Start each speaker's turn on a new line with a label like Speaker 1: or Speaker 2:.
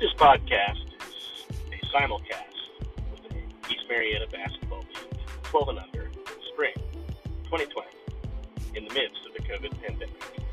Speaker 1: This podcast is a simulcast with the East Marietta basketball team, 12 and under, spring 2020, in the midst of the COVID pandemic.